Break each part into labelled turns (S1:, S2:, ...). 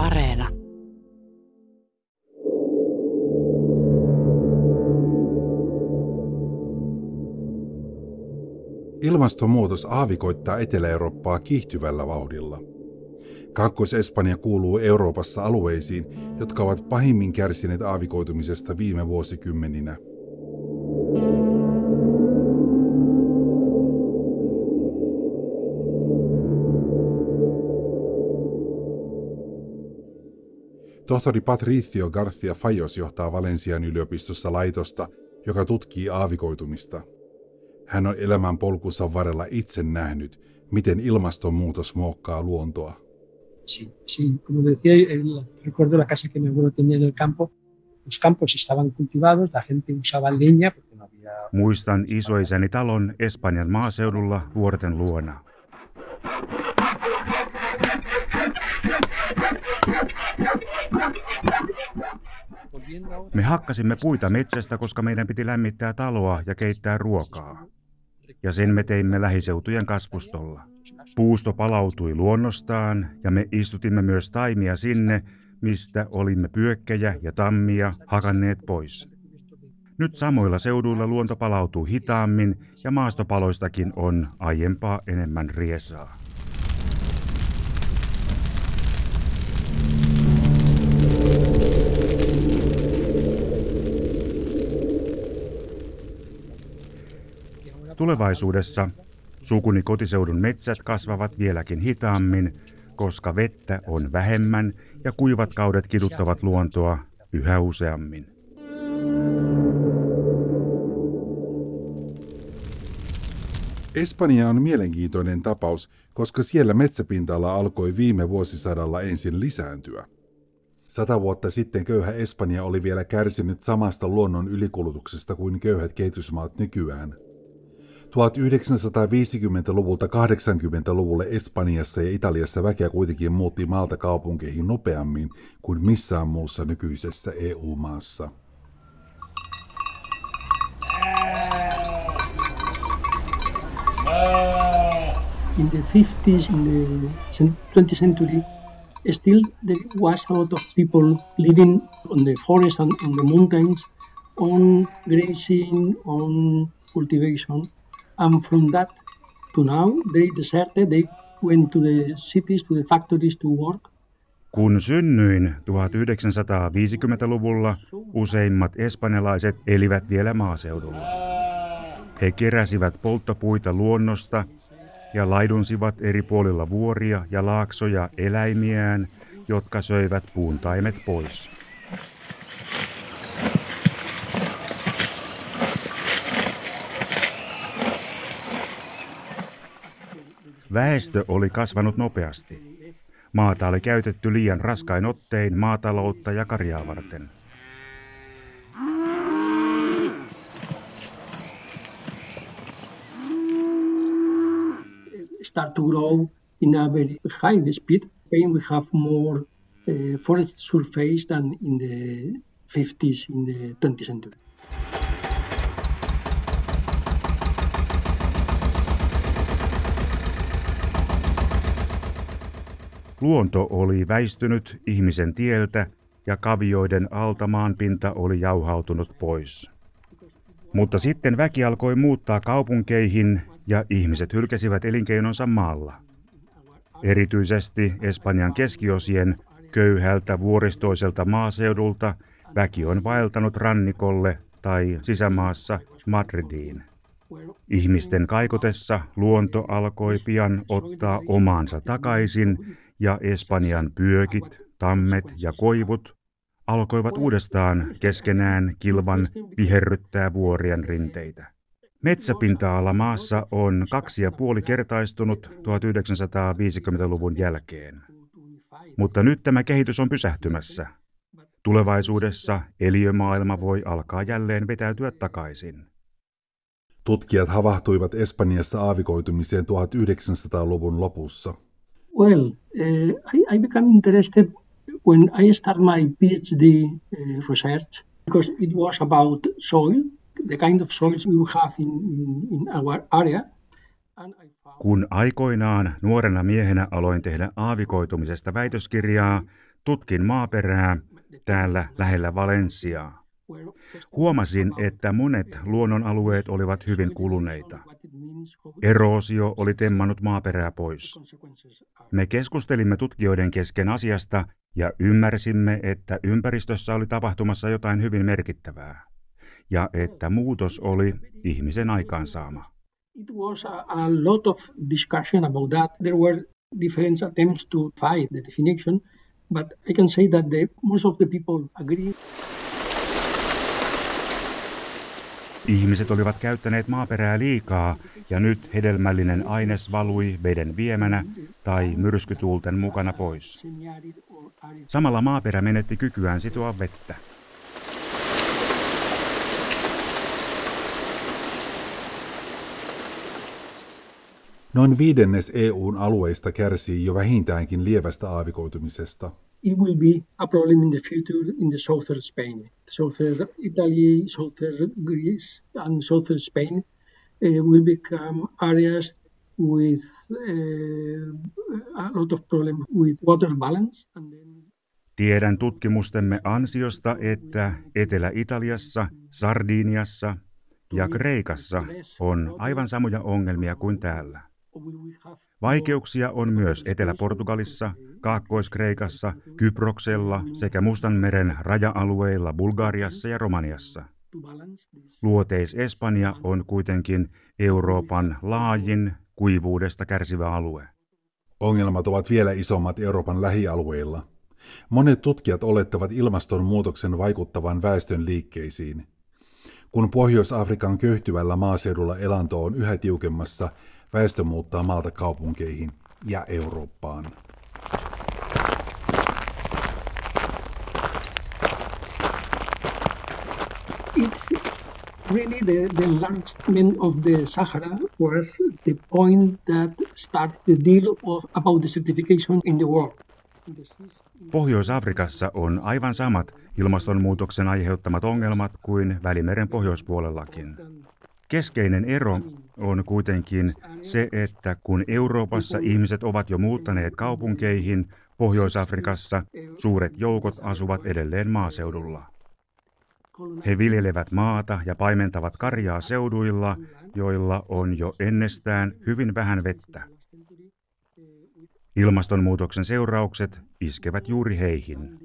S1: Areena.
S2: Ilmastonmuutos aavikoittaa Etelä-Eurooppaa kiihtyvällä vauhdilla. Kaakkois-Espanja kuuluu Euroopassa alueisiin, jotka ovat pahimmin kärsineet aavikoitumisesta viime vuosikymmeninä. Tohtori Patricio García Fayos johtaa Valensian yliopistossa laitosta, joka tutkii aavikoitumista. Hän on elämän polkussa varrella itse nähnyt, miten ilmastonmuutos muokkaa luontoa.
S3: Sí, sí, como decía, el, recuerdo la casa que mi abuelo tenía en el campo. Los campos estaban cultivados, la gente usaba leña porque no había...
S4: Muistan isoisäni talon Espanjan maaseudulla vuorten luona. Me hakkasimme puita metsästä, koska meidän piti lämmittää taloa ja keittää ruokaa. Ja sen me teimme lähiseutujen kasvustolla. Puusto palautui luonnostaan ja me istutimme myös taimia sinne, mistä olimme pyökkejä ja tammia hakanneet pois. Nyt samoilla seuduilla luonto palautuu hitaammin ja maastopaloistakin on aiempaa enemmän riesaa. Tulevaisuudessa sukuni kotiseudun metsät kasvavat vieläkin hitaammin, koska vettä on vähemmän ja kuivat kaudet kiduttavat luontoa yhä useammin.
S2: Espanja on mielenkiintoinen tapaus, koska siellä metsäpinta-ala alkoi viime vuosisadalla ensin lisääntyä. Sata vuotta sitten köyhä Espanja oli vielä kärsinyt samasta luonnon ylikulutuksesta kuin köyhät kehitysmaat nykyään – 1950-luvulta 80-luvulle Espanjassa ja Italiassa väkeä kuitenkin muutti maalta kaupunkeihin nopeammin kuin missään muussa nykyisessä EU-maassa.
S3: In the 50s, in the 20th century, still there was a lot of people living on the forest and on the mountains, on grazing, on cultivation. And from that to now, they deserted, they went to the cities, to the factories to work.
S4: Kun synnyin 1950-luvulla, useimmat espanjalaiset elivät vielä maaseudulla. He keräsivät polttopuita luonnosta ja laidunsivat eri puolilla vuoria ja laaksoja eläimiään, jotka söivät puuntaimet pois. Väestö oli kasvanut nopeasti. Maata oli käytetty liian raskain ottein maataloutta ja karjaa varten.
S3: Start to grow in a very high speed. We have more uh, forest surface than in the 50s in the 20th century.
S4: Luonto oli väistynyt ihmisen tieltä ja kavioiden alta maanpinta oli jauhautunut pois. Mutta sitten väki alkoi muuttaa kaupunkeihin ja ihmiset hylkäsivät elinkeinonsa maalla. Erityisesti Espanjan keskiosien köyhältä vuoristoiselta maaseudulta väki on vaeltanut rannikolle tai sisämaassa Madridiin. Ihmisten kaikotessa luonto alkoi pian ottaa omaansa takaisin ja Espanjan pyökit, tammet ja koivut alkoivat uudestaan keskenään kilvan viherryttää vuorien rinteitä. Metsäpinta-ala maassa on kaksi ja puoli kertaistunut 1950-luvun jälkeen. Mutta nyt tämä kehitys on pysähtymässä. Tulevaisuudessa eliömaailma voi alkaa jälleen vetäytyä takaisin.
S2: Tutkijat havahtuivat Espanjassa aavikoitumiseen 1900-luvun lopussa –
S3: Well, uh, I, I became interested when I started my PhD uh, research because it was about soil, the kind of soils we have in, in, in our area.
S4: Kun aikoinaan nuorena miehenä aloin tehdä aavikoitumisesta väitöskirjaa, Tutkin maaperää täällä lähellä Valensiaa. Huomasin, että monet luonnonalueet olivat hyvin kuluneita. Eroosio oli temmannut maaperää pois. Me keskustelimme tutkijoiden kesken asiasta ja ymmärsimme, että ympäristössä oli tapahtumassa jotain hyvin merkittävää ja että muutos oli ihmisen aikaansaama.
S3: It but I can say that the, most of the people agree.
S4: Ihmiset olivat käyttäneet maaperää liikaa ja nyt hedelmällinen aines valui veden viemänä tai myrskytuulten mukana pois. Samalla maaperä menetti kykyään sitoa vettä.
S2: Noin viidennes EUn alueista kärsii jo vähintäänkin lievästä aavikoitumisesta.
S3: It will be a problem in the future in the southern Spain. Southern Italy, southern Greece and southern Spain uh, will become areas with uh, a lot of problems with water balance. And then...
S4: Tiedän tutkimustemme ansiosta, että Etelä-Italiassa, Sardiniassa ja Kreikassa on aivan samoja ongelmia kuin täällä. Vaikeuksia on myös Etelä-Portugalissa, Kaakkois-Kreikassa, Kyproksella sekä Mustanmeren raja-alueilla Bulgariassa ja Romaniassa. Luoteis Espanja on kuitenkin Euroopan laajin kuivuudesta kärsivä alue.
S2: Ongelmat ovat vielä isommat Euroopan lähialueilla. Monet tutkijat olettavat ilmastonmuutoksen vaikuttavan väestön liikkeisiin. Kun Pohjois-Afrikan köyhtyvällä maaseudulla elanto on yhä tiukemmassa, väestö muuttaa maalta kaupunkeihin ja Eurooppaan.
S3: It's really the, the enlargement of the Sahara was the point that started the deal of, about the certification in the world.
S4: Pohjois-Afrikassa on aivan samat ilmastonmuutoksen aiheuttamat ongelmat kuin Välimeren pohjoispuolellakin. Keskeinen ero on kuitenkin se, että kun Euroopassa ihmiset ovat jo muuttaneet kaupunkeihin, Pohjois-Afrikassa suuret joukot asuvat edelleen maaseudulla. He viljelevät maata ja paimentavat karjaa seuduilla, joilla on jo ennestään hyvin vähän vettä. Ilmastonmuutoksen seuraukset iskevät juuri heihin.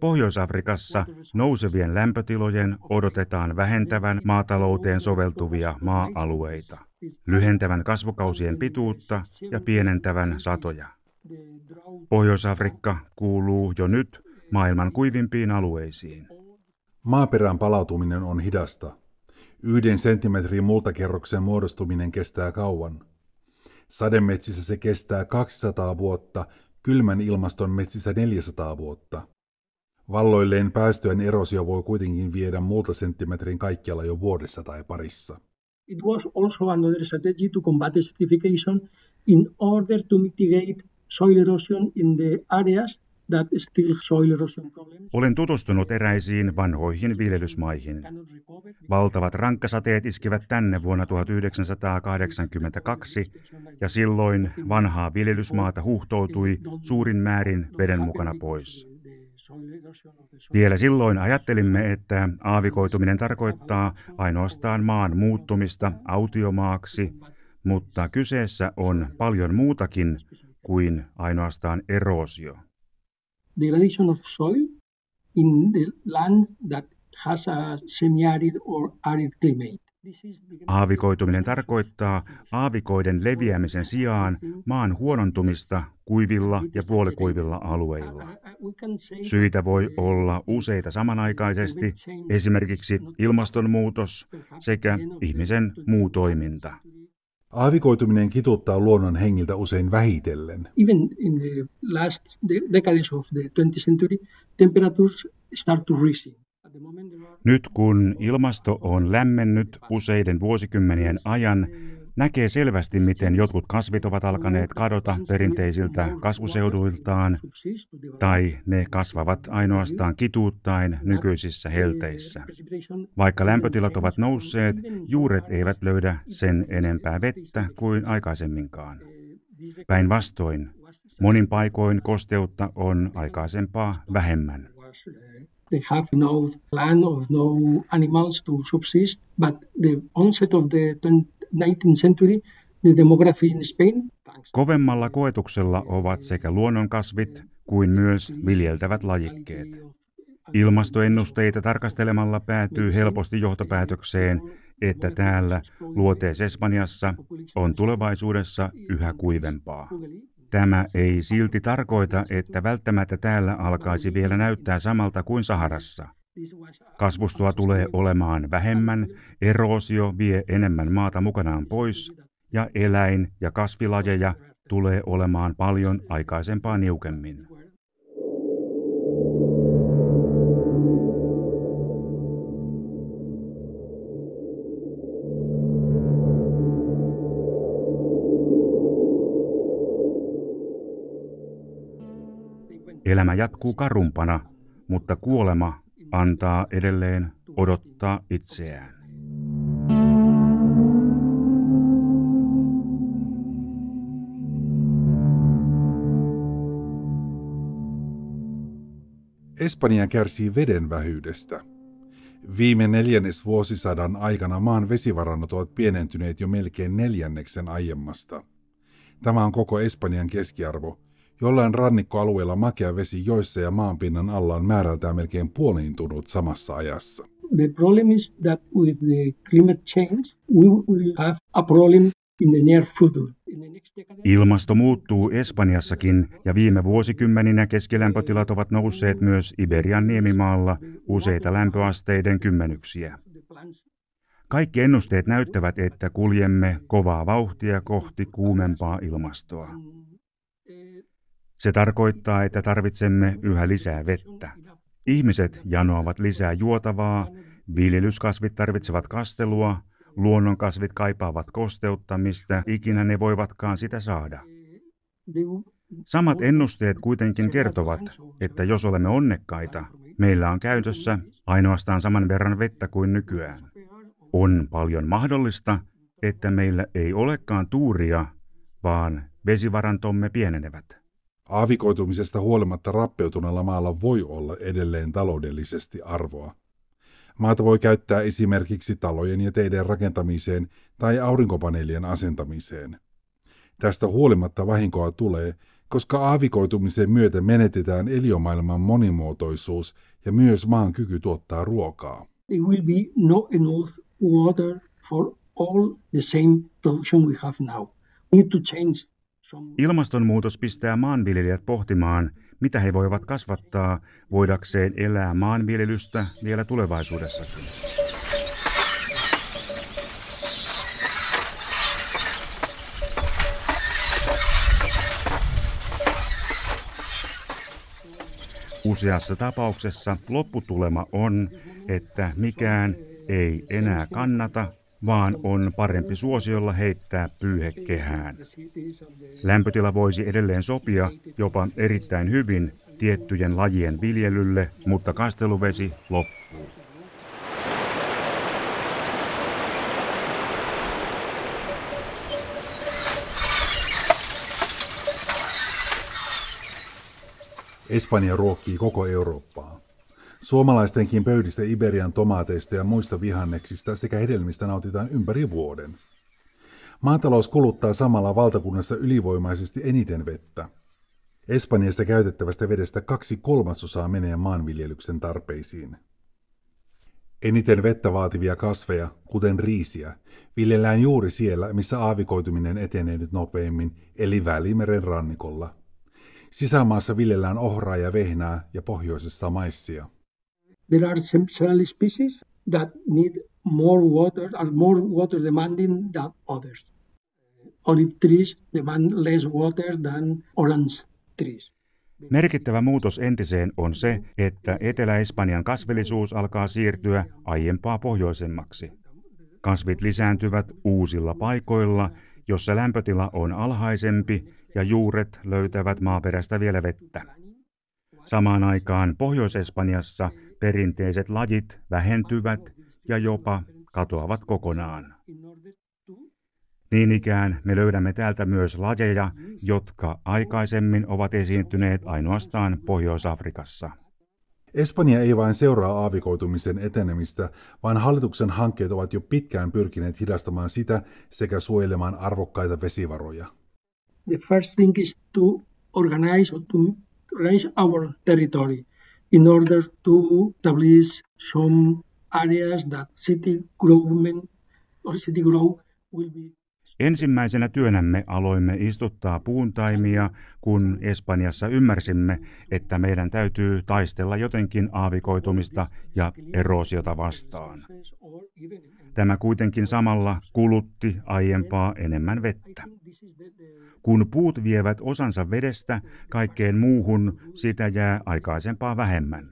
S4: Pohjois-Afrikassa nousevien lämpötilojen odotetaan vähentävän maatalouteen soveltuvia maa-alueita, lyhentävän kasvukausien pituutta ja pienentävän satoja. Pohjois-Afrikka kuuluu jo nyt maailman kuivimpiin alueisiin.
S2: Maaperän palautuminen on hidasta. Yhden senttimetrin multakerroksen muodostuminen kestää kauan. Sademetsissä se kestää 200 vuotta, kylmän ilmaston metsissä 400 vuotta. Valloilleen päästöjen erosio voi kuitenkin viedä muulta senttimetrin kaikkialla jo vuodessa tai parissa.
S3: It was also another strategy to combat desertification in order to mitigate soil erosion in the areas that still soil erosion problems.
S4: Olen tutustunut eräisiin vanhoihin viljelysmaihin. Valtavat rankkasateet iskivät tänne vuonna 1982 ja silloin vanhaa viljelysmaata huhtoutui suurin määrin veden mukana pois. Vielä silloin ajattelimme, että aavikoituminen tarkoittaa ainoastaan maan muuttumista autiomaaksi, mutta kyseessä on paljon muutakin kuin ainoastaan
S3: soil in the land that has a semi-arid or arid climate.
S4: Aavikoituminen tarkoittaa aavikoiden leviämisen sijaan maan huonontumista kuivilla ja puolikuivilla alueilla. Syitä voi olla useita samanaikaisesti, esimerkiksi ilmastonmuutos sekä ihmisen muu toiminta.
S2: Aavikoituminen kituttaa luonnon hengiltä usein vähitellen.
S3: Even in the last decades of the 20th century, temperatures start to rise.
S4: Nyt kun ilmasto on lämmennyt useiden vuosikymmenien ajan, näkee selvästi, miten jotkut kasvit ovat alkaneet kadota perinteisiltä kasvuseuduiltaan, tai ne kasvavat ainoastaan kituuttain nykyisissä helteissä. Vaikka lämpötilat ovat nousseet, juuret eivät löydä sen enempää vettä kuin aikaisemminkaan. Päinvastoin, Monin paikoin kosteutta on aikaisempaa vähemmän.
S3: They have no land or no animals to subsist, but the onset of the 19th century, the demography in Spain
S4: Kovemmalla koetuksella ovat sekä luonnonkasvit kuin myös viljeltävät lajikkeet. Ilmastoennusteita tarkastelemalla päätyy helposti johtopäätökseen, että täällä luotees Espanjassa on tulevaisuudessa yhä kuivempaa. Tämä ei silti tarkoita, että välttämättä täällä alkaisi vielä näyttää samalta kuin Saharassa. Kasvustoa tulee olemaan vähemmän, eroosio vie enemmän maata mukanaan pois ja eläin- ja kasvilajeja tulee olemaan paljon aikaisempaa niukemmin. Elämä jatkuu karumpana, mutta kuolema antaa edelleen odottaa itseään.
S2: Espanja kärsii veden vähyydestä. Viime neljännes vuosisadan aikana maan vesivarannot ovat pienentyneet jo melkein neljänneksen aiemmasta. Tämä on koko Espanjan keskiarvo. Jollain rannikkoalueella makea vesi joissa ja maanpinnan alla on määrältään melkein puoliintunut samassa ajassa.
S3: The problem is that with the climate change, we will have a problem in the near future.
S4: Ilmasto muuttuu Espanjassakin ja viime vuosikymmeninä keskilämpötilat ovat nousseet myös Iberian niemimaalla useita lämpöasteiden kymmenyksiä. Kaikki ennusteet näyttävät, että kuljemme kovaa vauhtia kohti kuumempaa ilmastoa. Se tarkoittaa, että tarvitsemme yhä lisää vettä. Ihmiset janoavat lisää juotavaa, viljelyskasvit tarvitsevat kastelua, Luonnonkasvit kaipaavat kosteutta, mistä ikinä ne voivatkaan sitä saada. Samat ennusteet kuitenkin kertovat, että jos olemme onnekkaita, meillä on käytössä ainoastaan saman verran vettä kuin nykyään. On paljon mahdollista, että meillä ei olekaan tuuria, vaan vesivarantomme pienenevät.
S2: Aavikoitumisesta huolimatta rappeutuneella maalla voi olla edelleen taloudellisesti arvoa. Maata voi käyttää esimerkiksi talojen ja teiden rakentamiseen tai aurinkopaneelien asentamiseen. Tästä huolimatta vahinkoa tulee, koska aavikoitumisen myötä menetetään eliomaailman monimuotoisuus ja myös maan kyky tuottaa ruokaa.
S3: There will be no enough water for all the same production we have now. We need to change
S4: Ilmastonmuutos pistää maanviljelijät pohtimaan, mitä he voivat kasvattaa voidakseen elää maanviljelystä vielä tulevaisuudessakin. Useassa tapauksessa lopputulema on, että mikään ei enää kannata vaan on parempi suosiolla heittää pyyhe kehään. Lämpötila voisi edelleen sopia jopa erittäin hyvin tiettyjen lajien viljelylle, mutta kasteluvesi loppuu.
S2: Espanja ruokkii koko Eurooppaa. Suomalaistenkin pöydistä Iberian tomaateista ja muista vihanneksista sekä hedelmistä nautitaan ympäri vuoden. Maatalous kuluttaa samalla valtakunnassa ylivoimaisesti eniten vettä. Espanjassa käytettävästä vedestä kaksi kolmasosaa menee maanviljelyksen tarpeisiin. Eniten vettä vaativia kasveja, kuten riisiä, viljellään juuri siellä, missä aavikoituminen etenee nyt nopeimmin, eli Välimeren rannikolla. Sisämaassa viljellään ohraa ja vehnää ja pohjoisessa maissia.
S3: There are several species that need more water, are more water demanding than others. Olive trees demand less water than orange trees.
S4: Merkittävä muutos entiseen on se, että Etelä-Espanjan kasvillisuus alkaa siirtyä aiempaa pohjoisemmaksi. Kasvit lisääntyvät uusilla paikoilla, jossa lämpötila on alhaisempi ja juuret löytävät maaperästä vielä vettä. Samaan aikaan Pohjois-Espanjassa perinteiset lajit vähentyvät ja jopa katoavat kokonaan. Niin ikään me löydämme täältä myös lajeja, jotka aikaisemmin ovat esiintyneet ainoastaan Pohjois-Afrikassa.
S2: Espanja ei vain seuraa aavikoitumisen etenemistä, vaan hallituksen hankkeet ovat jo pitkään pyrkineet hidastamaan sitä sekä suojelemaan arvokkaita vesivaroja.
S3: The first thing is to organize or to organize our territory in order to establish some areas that city government or city grow will be
S4: Ensimmäisenä työnämme aloimme istuttaa puuntaimia, kun Espanjassa ymmärsimme, että meidän täytyy taistella jotenkin aavikoitumista ja eroosiota vastaan. Tämä kuitenkin samalla kulutti aiempaa enemmän vettä. Kun puut vievät osansa vedestä, kaikkeen muuhun sitä jää aikaisempaa vähemmän.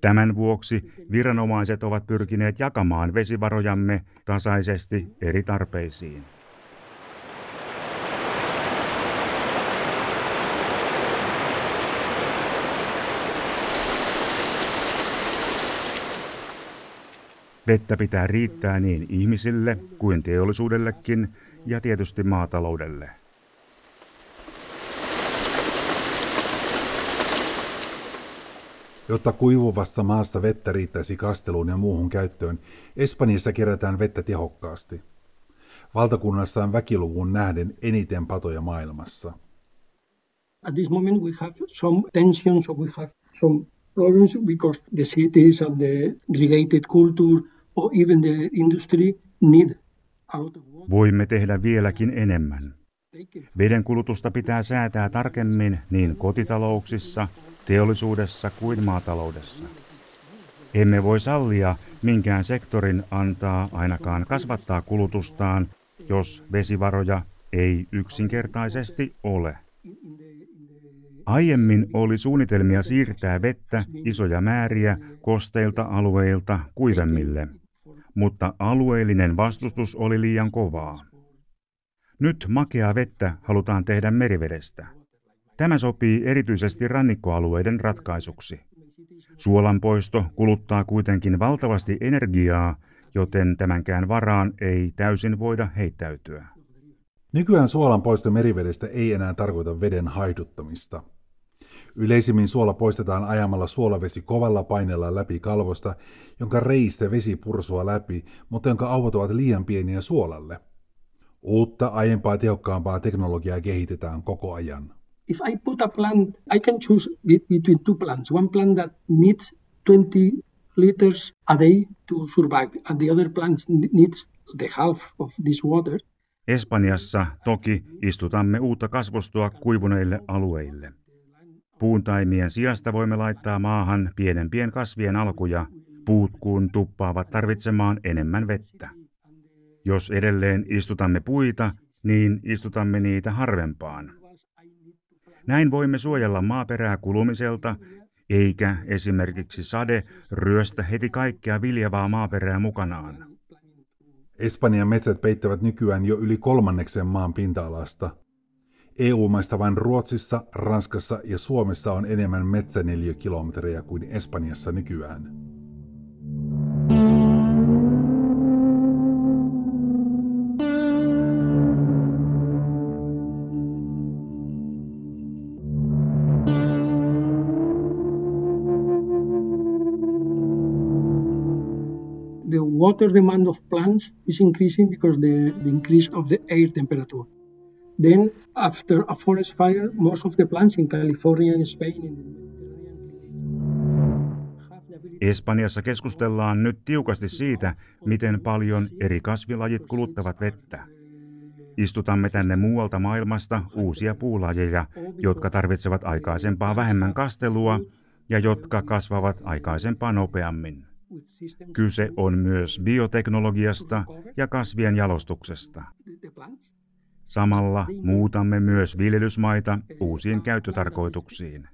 S4: Tämän vuoksi viranomaiset ovat pyrkineet jakamaan vesivarojamme tasaisesti eri tarpeisiin. Vettä pitää riittää niin ihmisille kuin teollisuudellekin ja tietysti maataloudelle.
S2: Jotta kuivuvassa maassa vettä riittäisi kasteluun ja muuhun käyttöön, Espanjassa kerätään vettä tehokkaasti. Valtakunnassa on väkiluvun nähden eniten patoja maailmassa.
S3: At this moment we have some tensions or we have some problems because the cities and the irrigated culture or even the industry need.
S4: Voimme tehdä vieläkin enemmän. Veden kulutusta pitää säätää tarkemmin niin kotitalouksissa, teollisuudessa kuin maataloudessa. Emme voi sallia minkään sektorin antaa ainakaan kasvattaa kulutustaan, jos vesivaroja ei yksinkertaisesti ole. Aiemmin oli suunnitelmia siirtää vettä isoja määriä kosteilta alueilta kuivemmille mutta alueellinen vastustus oli liian kovaa. Nyt makeaa vettä halutaan tehdä merivedestä. Tämä sopii erityisesti rannikkoalueiden ratkaisuksi. Suolan poisto kuluttaa kuitenkin valtavasti energiaa, joten tämänkään varaan ei täysin voida heittäytyä.
S2: Nykyään suolan poisto merivedestä ei enää tarkoita veden haiduttamista. Yleisimmin suola poistetaan ajamalla suolavesi kovalla paineella läpi kalvosta, jonka reistä vesi pursua läpi, mutta jonka auvot ovat liian pieniä suolalle. Uutta, aiempaa tehokkaampaa teknologiaa kehitetään koko ajan.
S3: If I put a plant, I can choose between two plants. One plant that needs 20 liters a day to survive, and the other plant needs the half of this water.
S4: Espanjassa toki istutamme uutta kasvustoa kuivuneille alueille. Puuntaimien sijasta voimme laittaa maahan pienempien kasvien alkuja, puut kun tuppaavat tarvitsemaan enemmän vettä. Jos edelleen istutamme puita, niin istutamme niitä harvempaan. Näin voimme suojella maaperää kulumiselta, eikä esimerkiksi sade ryöstä heti kaikkea viljavaa maaperää mukanaan.
S2: Espanjan metsät peittävät nykyään jo yli kolmanneksen maan pinta-alasta – EU-maista vain Ruotsissa, Ranskassa ja Suomessa on enemmän metsäneliökilometrejä kuin Espanjassa nykyään.
S3: Water demand of plants is increasing because the, the increase of the air temperature. Then, after a forest fire, most of the plants in California and Spain
S4: Espanjassa keskustellaan nyt tiukasti siitä, miten paljon eri kasvilajit kuluttavat vettä. Istutamme tänne muualta maailmasta uusia puulajeja, jotka tarvitsevat aikaisempaa vähemmän kastelua ja jotka kasvavat aikaisempaa nopeammin. Kyse on myös bioteknologiasta ja kasvien jalostuksesta. Samalla muutamme myös viljelysmaita uusiin käyttötarkoituksiin.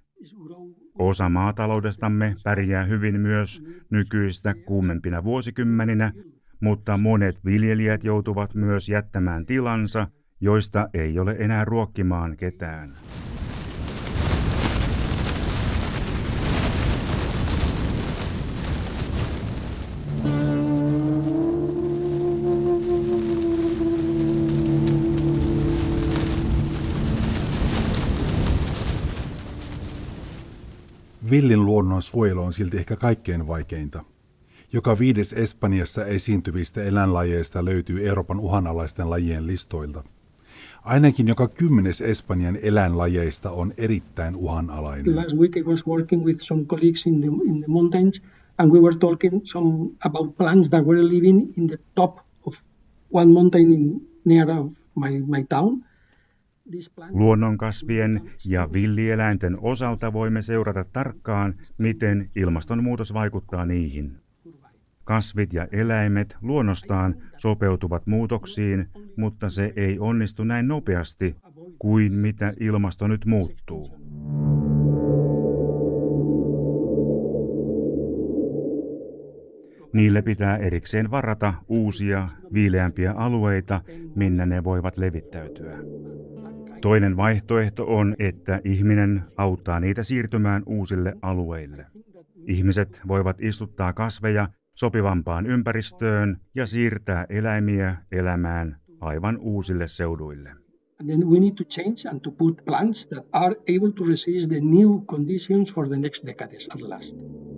S4: Osa maataloudestamme pärjää hyvin myös nykyistä kuumempina vuosikymmeninä, mutta monet viljelijät joutuvat myös jättämään tilansa, joista ei ole enää ruokkimaan ketään.
S2: Villin luonnon suojelu on silti ehkä kaikkein vaikeinta. Joka viides Espanjassa esiintyvistä eläinlajeista löytyy Euroopan uhanalaisten lajien listoilta. Ainakin joka kymmenes Espanjan eläinlajeista on erittäin uhanalainen.
S3: Last week I was working with some colleagues in the, in the mountains and we were talking some about plants that were living in the top of one mountain in, near of my, my town.
S4: Luonnonkasvien ja villieläinten osalta voimme seurata tarkkaan, miten ilmastonmuutos vaikuttaa niihin. Kasvit ja eläimet luonnostaan sopeutuvat muutoksiin, mutta se ei onnistu näin nopeasti kuin mitä ilmasto nyt muuttuu. Niille pitää erikseen varata uusia, viileämpiä alueita, minne ne voivat levittäytyä. Toinen vaihtoehto on, että ihminen auttaa niitä siirtymään uusille alueille. Ihmiset voivat istuttaa kasveja sopivampaan ympäristöön ja siirtää eläimiä elämään aivan uusille seuduille.
S3: And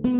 S3: then.